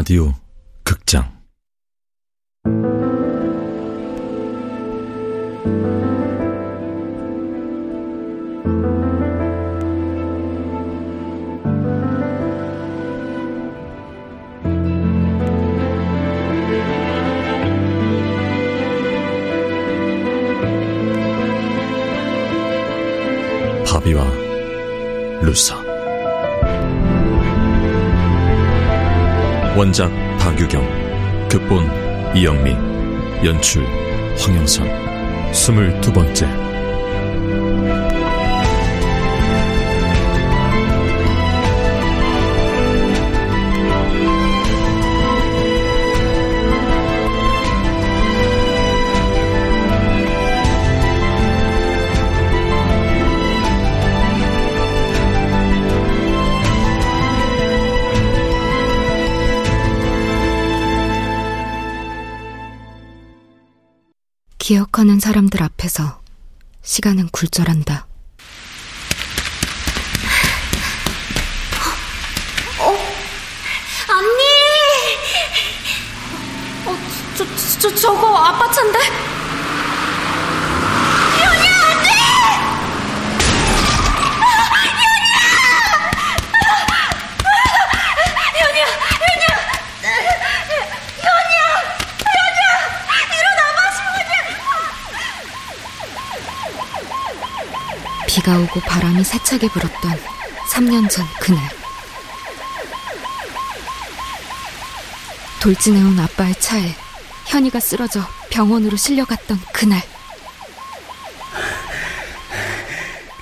라디오 극장. 바비와 루사 원작 박유경 극본 이영미 연출 황영선. 스물두 번째 기억하는 사람들 앞에서 시간은 굴절한다. 어? 언니! 어, 저, 저, 저거 아빠 차인데? 비가 오고 바람이 세차게 불었던 3년 전 그날. 돌진해온 아빠의 차에 현이가 쓰러져 병원으로 실려갔던 그날.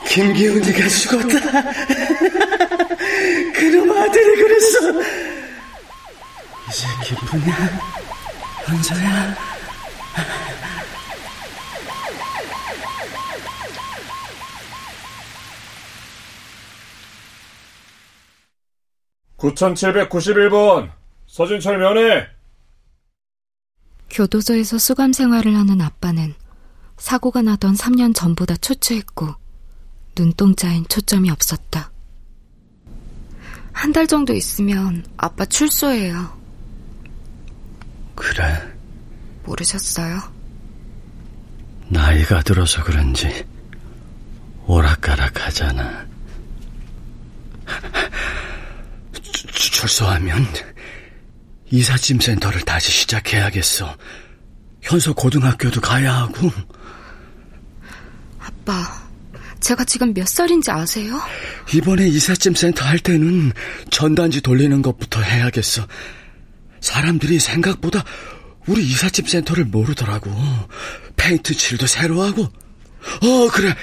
김기훈이가 죽었다. 그놈 아들이 그랬어. 이제 기쁘냐? 현서야. 9791번 서진철 면회 교도소에서 수감 생활을 하는 아빠는 사고가 나던 3년 전보다 초췌했고 눈동자엔 초점이 없었다. 한 달 정도 있으면 아빠 출소해요. 그래. 모르셨어요? 나이가 들어서 그런지 오락가락 하잖아. 출소하면 이삿짐 센터를 다시 시작해야겠어. 현서 고등학교도 가야 하고. 아빠, 제가 지금 몇 살인지 아세요? 이번에 이삿짐 센터 할 때는 전단지 돌리는 것부터 해야겠어. 사람들이 생각보다 우리 이삿짐 센터를 모르더라고. 페인트 칠도 새로 하고. 어, 그래.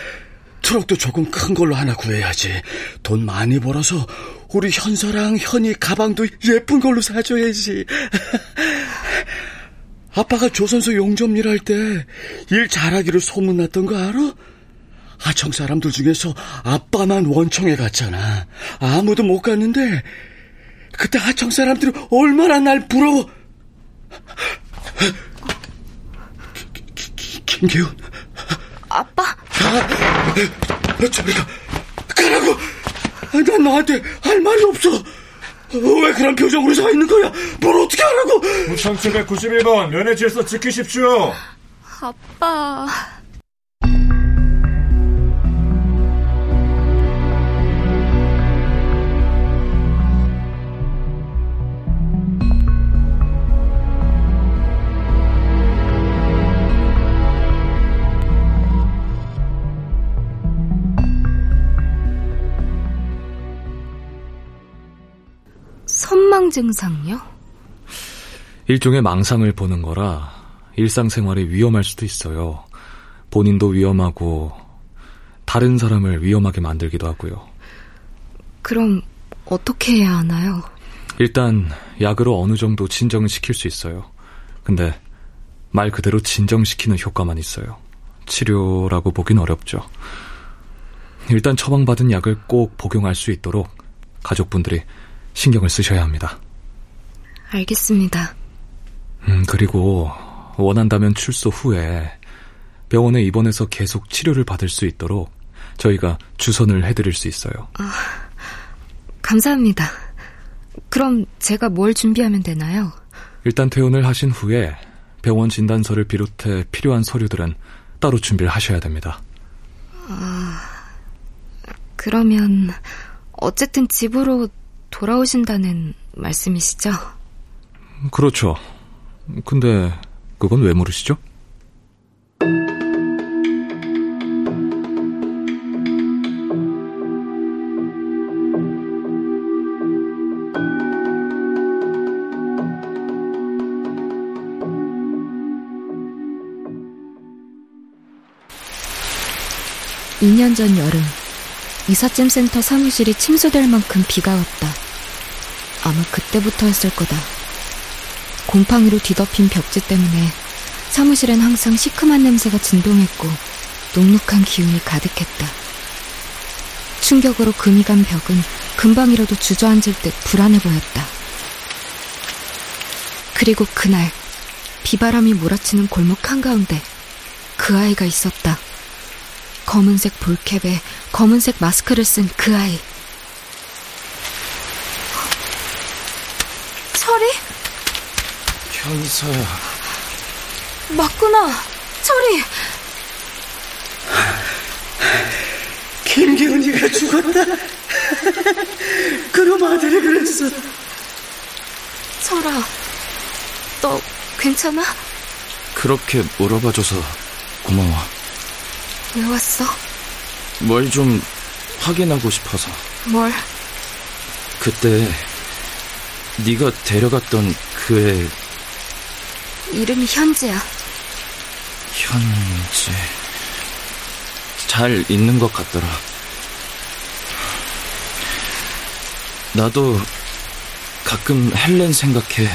트럭도 조금 큰 걸로 하나 구해야지. 돈 많이 벌어서 우리 현서랑 현이 가방도 예쁜 걸로 사줘야지. 아빠가 조선소 용접 일 할 때 일 잘하기로 소문났던 거 알아? 하청 사람들 중에서 아빠만 원청에 갔잖아. 아무도 못 갔는데 그때 하청 사람들이 얼마나 날 부러워. 김기훈. 아빠. 아, 저리 가. 가라고. 난 너한테 할 말이 없어. 왜 그런 표정으로 서 있는 거야? 뭘 어떻게 하라고? 9791번 면회 질서 지키십시오. 아빠. 선망 증상요? 일종의 망상을 보는 거라 일상생활에 위험할 수도 있어요. 본인도 위험하고 다른 사람을 위험하게 만들기도 하고요. 그럼 어떻게 해야 하나요? 일단 약으로 어느 정도 진정을 시킬 수 있어요. 근데 말 그대로 진정시키는 효과만 있어요. 치료라고 보긴 어렵죠. 일단 처방받은 약을 꼭 복용할 수 있도록 가족분들이 신경을 쓰셔야 합니다. 알겠습니다. 음, 그리고 원한다면 출소 후에 병원에 입원해서 계속 치료를 받을 수 있도록 저희가 주선을 해드릴 수 있어요. 아, 감사합니다. 그럼 제가 뭘 준비하면 되나요? 일단 퇴원을 하신 후에 병원 진단서를 비롯해 필요한 서류들은 따로 준비를 하셔야 됩니다. 아, 그러면 어쨌든 집으로 돌아오신다는 말씀이시죠? 그렇죠. 근데 그건 왜 물으시죠? 2년 전 여름, 이삿짐 센터 사무실이 침수될 만큼 비가 왔다. 아마 그때부터였을 거다. 곰팡이로 뒤덮인 벽지 때문에 사무실엔 항상 시큼한 냄새가 진동했고 눅눅한 기운이 가득했다. 충격으로 금이 간 벽은 금방이라도 주저앉을 듯 불안해 보였다. 그리고 그날 비바람이 몰아치는 골목 한가운데 그 아이가 있었다. 검은색 볼캡에 검은색 마스크를 쓴 그 아이. 현서야. 맞구나. 철이. 김기훈이가 죽었다. 그놈 아들이 그랬어. 철아, 너 괜찮아? 그렇게 물어봐줘서 고마워. 왜 왔어? 뭘 좀 확인하고 싶어서. 뭘? 그때 네가 데려갔던 그애 이름이 현지야. 현지 잘 있는 것 같더라. 나도 가끔 헬렌 생각해.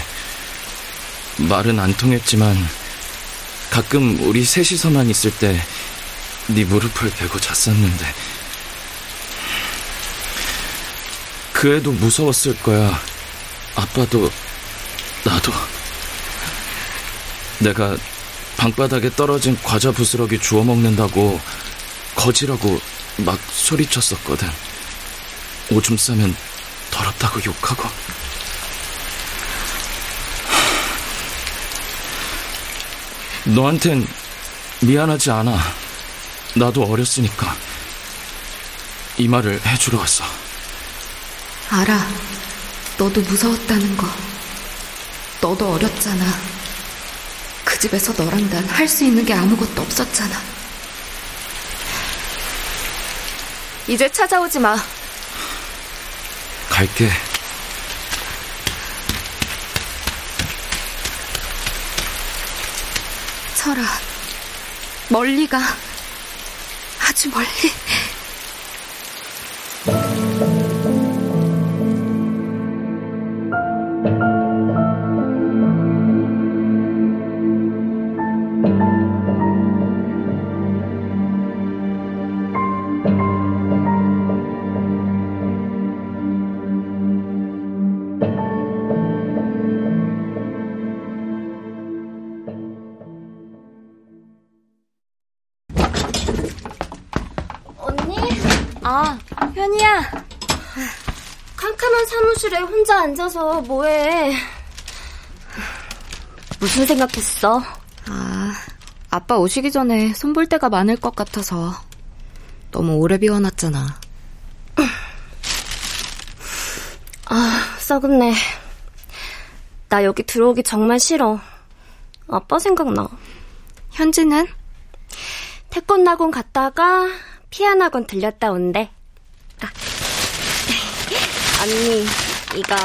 말은 안 통했지만 가끔 우리 셋이서만 있을 때 네 무릎을 베고 잤었는데 그 애도 무서웠을 거야. 아빠도 나도 내가 방바닥에 떨어진 과자 부스러기 주워 먹는다고 거지라고 막 소리쳤었거든. 오줌 싸면 더럽다고 욕하고. 너한텐 미안하지 않아. 나도 어렸으니까. 이 말을 해주러 왔어. 알아. 너도 무서웠다는 거. 너도 어렸잖아. 그 집에서 너랑 난 할 수 있는 게 아무것도 없었잖아. 이제 찾아오지 마. 갈게. 철아, 멀리 가. 아주 멀리. 아, 현이야. 캄캄한 사무실에 혼자 앉아서 뭐해? 무슨 생각했어? 아, 아빠 오시기 전에 손볼 데가 많을 것 같아서 너무 오래 비워놨잖아. 아, 썩었네. 나 여기 들어오기 정말 싫어. 아빠 생각나. 현지는? 태권학원 갔다가 피아노 학원 들렸다 온대. 아. 언니, 이거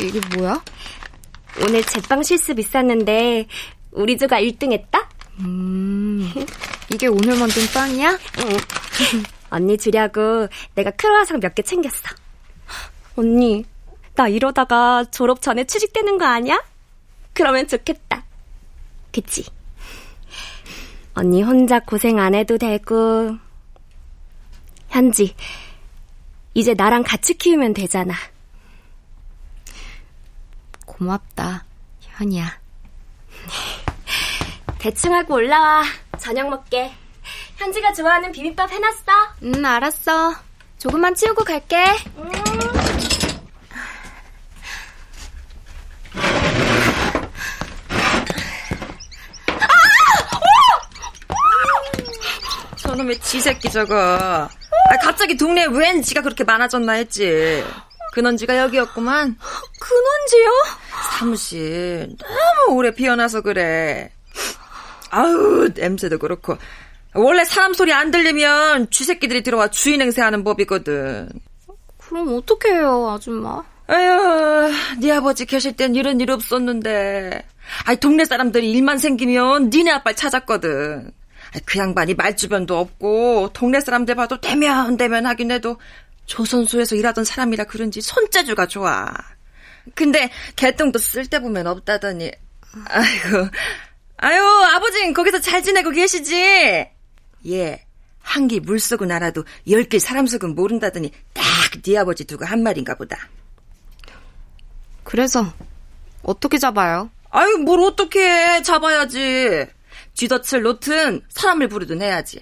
이게 뭐야? 오늘 제빵 실습 있었는데 우리 조가 1등 했다? 음, 이게 오늘 만든 빵이야? 응. 언니 주려고 내가 크로와상 몇 개 챙겼어. 언니, 나 이러다가 졸업 전에 취직되는 거 아니야? 그러면 좋겠다. 그치? 언니 혼자 고생 안 해도 되고. 현지, 이제 나랑 같이 키우면 되잖아. 고맙다, 현이야. 대충 하고 올라와. 저녁 먹게. 현지가 좋아하는 비빔밥 해놨어. 음, 알았어. 조금만 치우고 갈게. 음. 저놈의 지새끼 저거. 아, 갑자기 동네에 웬 지가 그렇게 많아졌나 했지. 근원지가 여기였구만. 근원지요? 사무실 너무 오래 비어나서 그래. 아우 냄새도 그렇고. 원래 사람 소리 안 들리면 쥐새끼들이 들어와 주인 행세하는 법이거든. 그럼 어떻게 해요, 아줌마? 아유, 네 아버지 계실 땐 이런 일 없었는데. 아이, 동네 사람들이 일만 생기면 니네 아빠를 찾았거든. 그 양반이 말주변도 없고, 동네 사람들 봐도 대면, 대면 하긴 해도, 조선소에서 일하던 사람이라 그런지 손재주가 좋아. 근데, 개똥도 쓸데 보면 없다더니, 아이고, 아유, 아버진 거기서 잘 지내고 계시지? 예. 한끼 물속은 알아도 열끼 사람 속은 모른다더니 딱 네 아버지 두고 한 말인가 보다. 그래서 어떻게 잡아요? 아유, 뭘 어떻게 해. 잡아야지. 쥐덫을 놓든 사람을 부르든 해야지.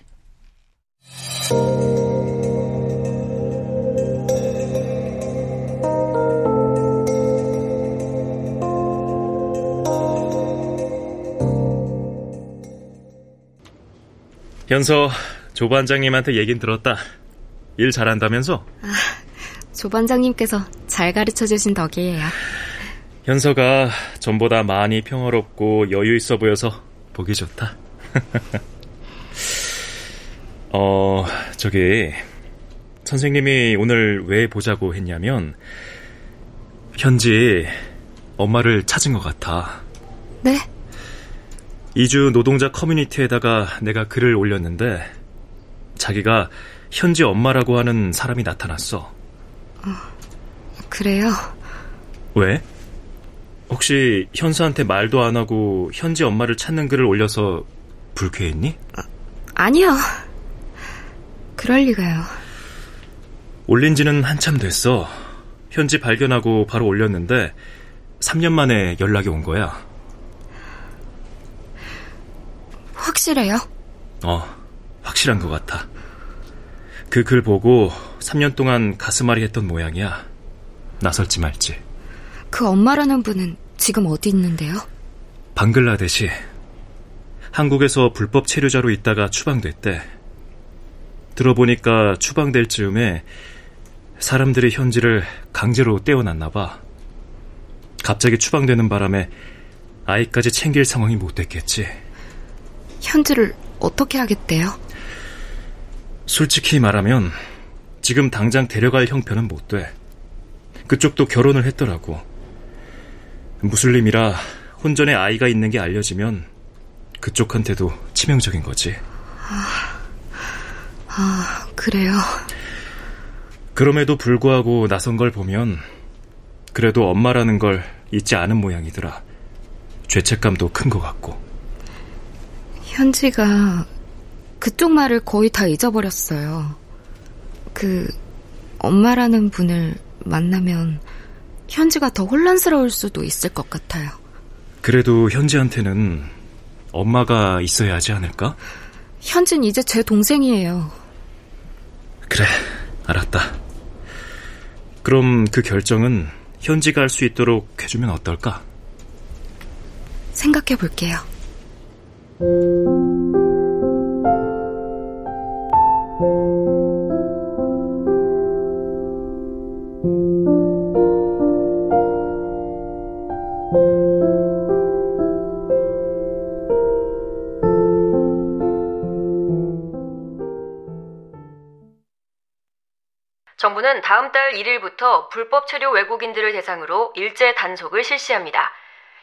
현서, 조 반장님한테 얘긴 들었다. 일 잘한다면서? 아, 조 반장님께서 잘 가르쳐 주신 덕이에요. 현서가 전보다 많이 평화롭고 여유 있어 보여서 보기 좋다. 어, 저기, 선생님이 오늘 왜 보자고 했냐면, 현지 엄마를 찾은 것 같아. 네? 이주 노동자 커뮤니티에다가 내가 글을 올렸는데, 자기가 현지 엄마라고 하는 사람이 나타났어. 어, 그래요? 왜? 혹시 현수한테 말도 안 하고 현지 엄마를 찾는 글을 올려서 불쾌했니? 아, 아니요. 그럴 리가요. 올린 지는 한참 됐어. 현지 발견하고 바로 올렸는데 3년 만에 연락이 온 거야. 확실해요? 어, 확실한 것 같아. 그 글 보고 3년 동안 가슴앓이 했던 모양이야. 나설지 말지. 그 엄마라는 분은 지금 어디 있는데요? 방글라데시. 한국에서 불법 체류자로 있다가 추방됐대. 들어보니까 추방될 즈음에 사람들이 현지를 강제로 떼어놨나 봐. 갑자기 추방되는 바람에 아이까지 챙길 상황이 못 됐겠지. 현지를 어떻게 하겠대요? 솔직히 말하면 지금 당장 데려갈 형편은 못 돼. 그쪽도 결혼을 했더라고. 무슬림이라 혼전에 아이가 있는 게 알려지면 그쪽한테도 치명적인 거지. 아, 아, 그래요. 그럼에도 불구하고 나선 걸 보면 그래도 엄마라는 걸 잊지 않은 모양이더라. 죄책감도 큰 것 같고. 현지가 그쪽 말을 거의 다 잊어버렸어요. 그 엄마라는 분을 만나면 현지가 더 혼란스러울 수도 있을 것 같아요. 그래도 현지한테는 엄마가 있어야 하지 않을까? 현진 이제 제 동생이에요. 그래, 알았다. 그럼 그 결정은 현지가 할 수 있도록 해주면 어떨까? 생각해 볼게요. 정부는 다음 달 1일부터 불법 체류 외국인들을 대상으로 일제 단속을 실시합니다.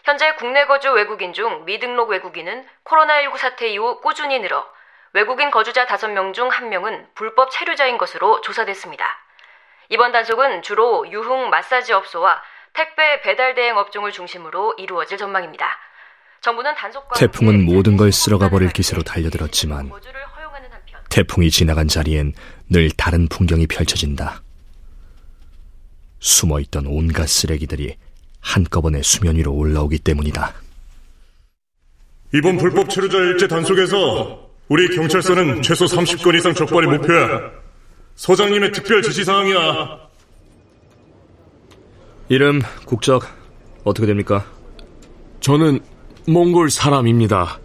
현재 국내 거주 외국인 중 미등록 외국인은 코로나19 사태 이후 꾸준히 늘어 외국인 거주자 5명 중 1명은 불법 체류자인 것으로 조사됐습니다. 이번 단속은 주로 유흥 마사지 업소와 택배 배달 대행 업종을 중심으로 이루어질 전망입니다. 정부는 단속과 태풍은 모든 걸 쓸어가 버릴 기세로 달려들었지만 태풍이 지나간 자리엔 늘 다른 풍경이 펼쳐진다. 숨어 있던 온갖 쓰레기들이 한꺼번에 수면 위로 올라오기 때문이다. 이번 불법 체류자 일제 단속에서 우리 경찰서는 최소 30건 이상 적발이 목표야. 서장님의 특별 지시 사항이야. 이름, 국적, 어떻게 됩니까? 저는 몽골 사람입니다.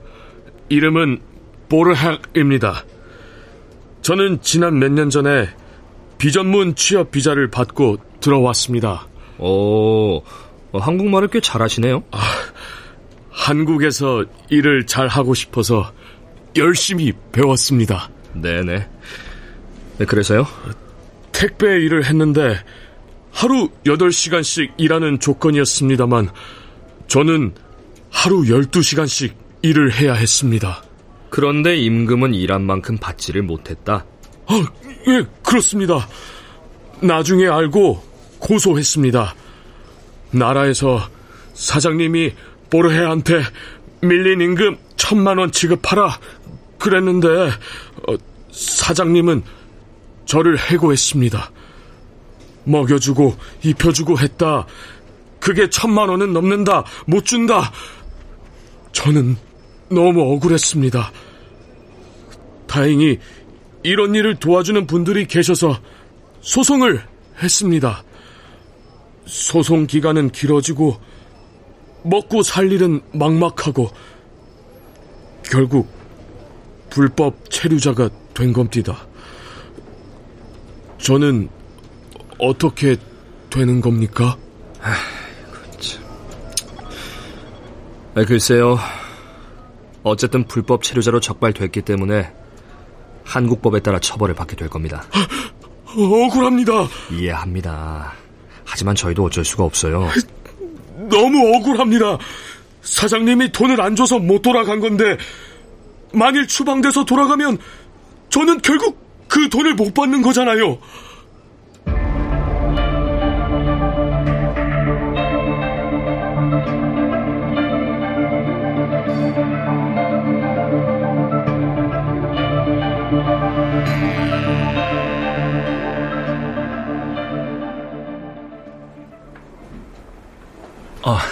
이름은 보르학입니다. 저는 지난 몇 년 전에 비전문 취업 비자를 받고 들어왔습니다. 오, 어, 한국말을 꽤 잘하시네요. 아, 한국에서 일을 잘 하고 싶어서 열심히 배웠습니다. 네네. 네, 그래서요? 택배 일을 했는데 하루 8시간씩 일하는 조건이었습니다만 저는 하루 12시간씩 일을 해야 했습니다. 그런데 임금은 일한 만큼 받지를 못했다. 아, 예, 그렇습니다. 나중에 알고 고소했습니다. 나라에서 사장님이 보르헤한테 밀린 임금 천만 원 지급하라 그랬는데 어, 사장님은 저를 해고했습니다. 먹여주고 입혀주고 했다. 그게 천만 원은 넘는다. 못 준다. 저는 너무 억울했습니다. 다행히 이런 일을 도와주는 분들이 계셔서 소송을 했습니다. 소송 기간은 길어지고 먹고 살 일은 막막하고 결국 불법 체류자가 된 겁니다. 저는 어떻게 되는 겁니까? 아, 글쎄요. 어쨌든 불법 체류자로 적발됐기 때문에 한국법에 따라 처벌을 받게 될 겁니다. 억울합니다. 이해합니다. 하지만 저희도 어쩔 수가 없어요. 너무 억울합니다. 사장님이 돈을 안 줘서 못 돌아간 건데 만일 추방돼서 돌아가면 저는 결국 그 돈을 못 받는 거잖아요.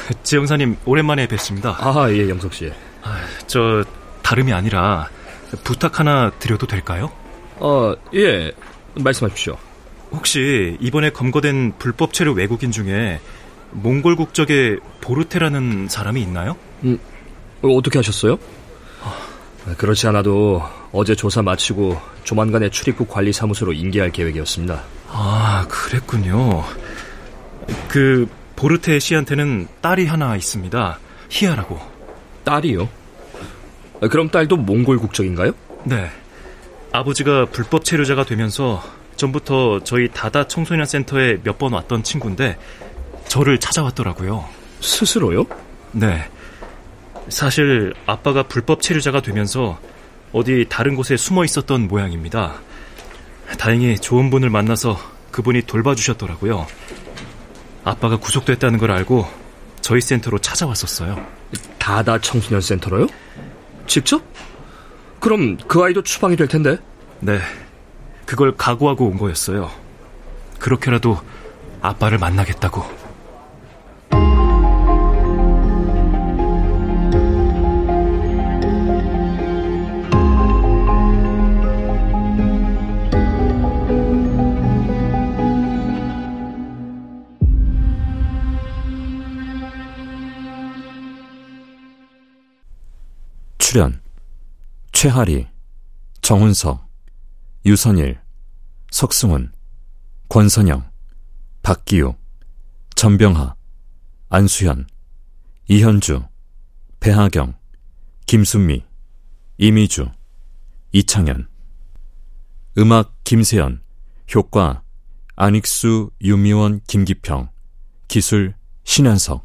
아, 제 형사님 오랜만에 뵙습니다. 아, 예, 영석 씨. 아, 저 다름이 아니라 부탁 하나 드려도 될까요? 어, 예. 말씀하십시오. 혹시 이번에 검거된 불법 체류 외국인 중에 몽골 국적의 보르테라는 사람이 있나요? 음, 어떻게 하셨어요? 아, 그렇지 않아도 어제 조사 마치고 조만간에 출입국 관리 사무소로 인계할 계획이었습니다. 아, 그랬군요. 그 보르테 씨한테는 딸이 하나 있습니다. 희아라고. 딸이요? 아, 그럼 딸도 몽골 국적인가요? 네. 아버지가 불법 체류자가 되면서 전부터 저희 다다 청소년 센터에 몇 번 왔던 친구인데 저를 찾아왔더라고요. 스스로요? 네. 사실 아빠가 불법 체류자가 되면서 어디 다른 곳에 숨어 있었던 모양입니다. 다행히 좋은 분을 만나서 그분이 돌봐주셨더라고요. 아빠가 구속됐다는 걸 알고 저희 센터로 찾아왔었어요. 다다 청소년 센터로요? 직접? 그럼 그 아이도 추방이 될 텐데? 네. 그걸 각오하고 온 거였어요. 그렇게라도 아빠를 만나겠다고. 출연 최하리, 정훈석, 유선일, 석승훈, 권선영, 박기우, 전병하, 안수현, 이현주, 배하경, 김순미, 이미주, 이창현. 음악 김세연 효과 안익수, 유미원, 김기평 기술 신현석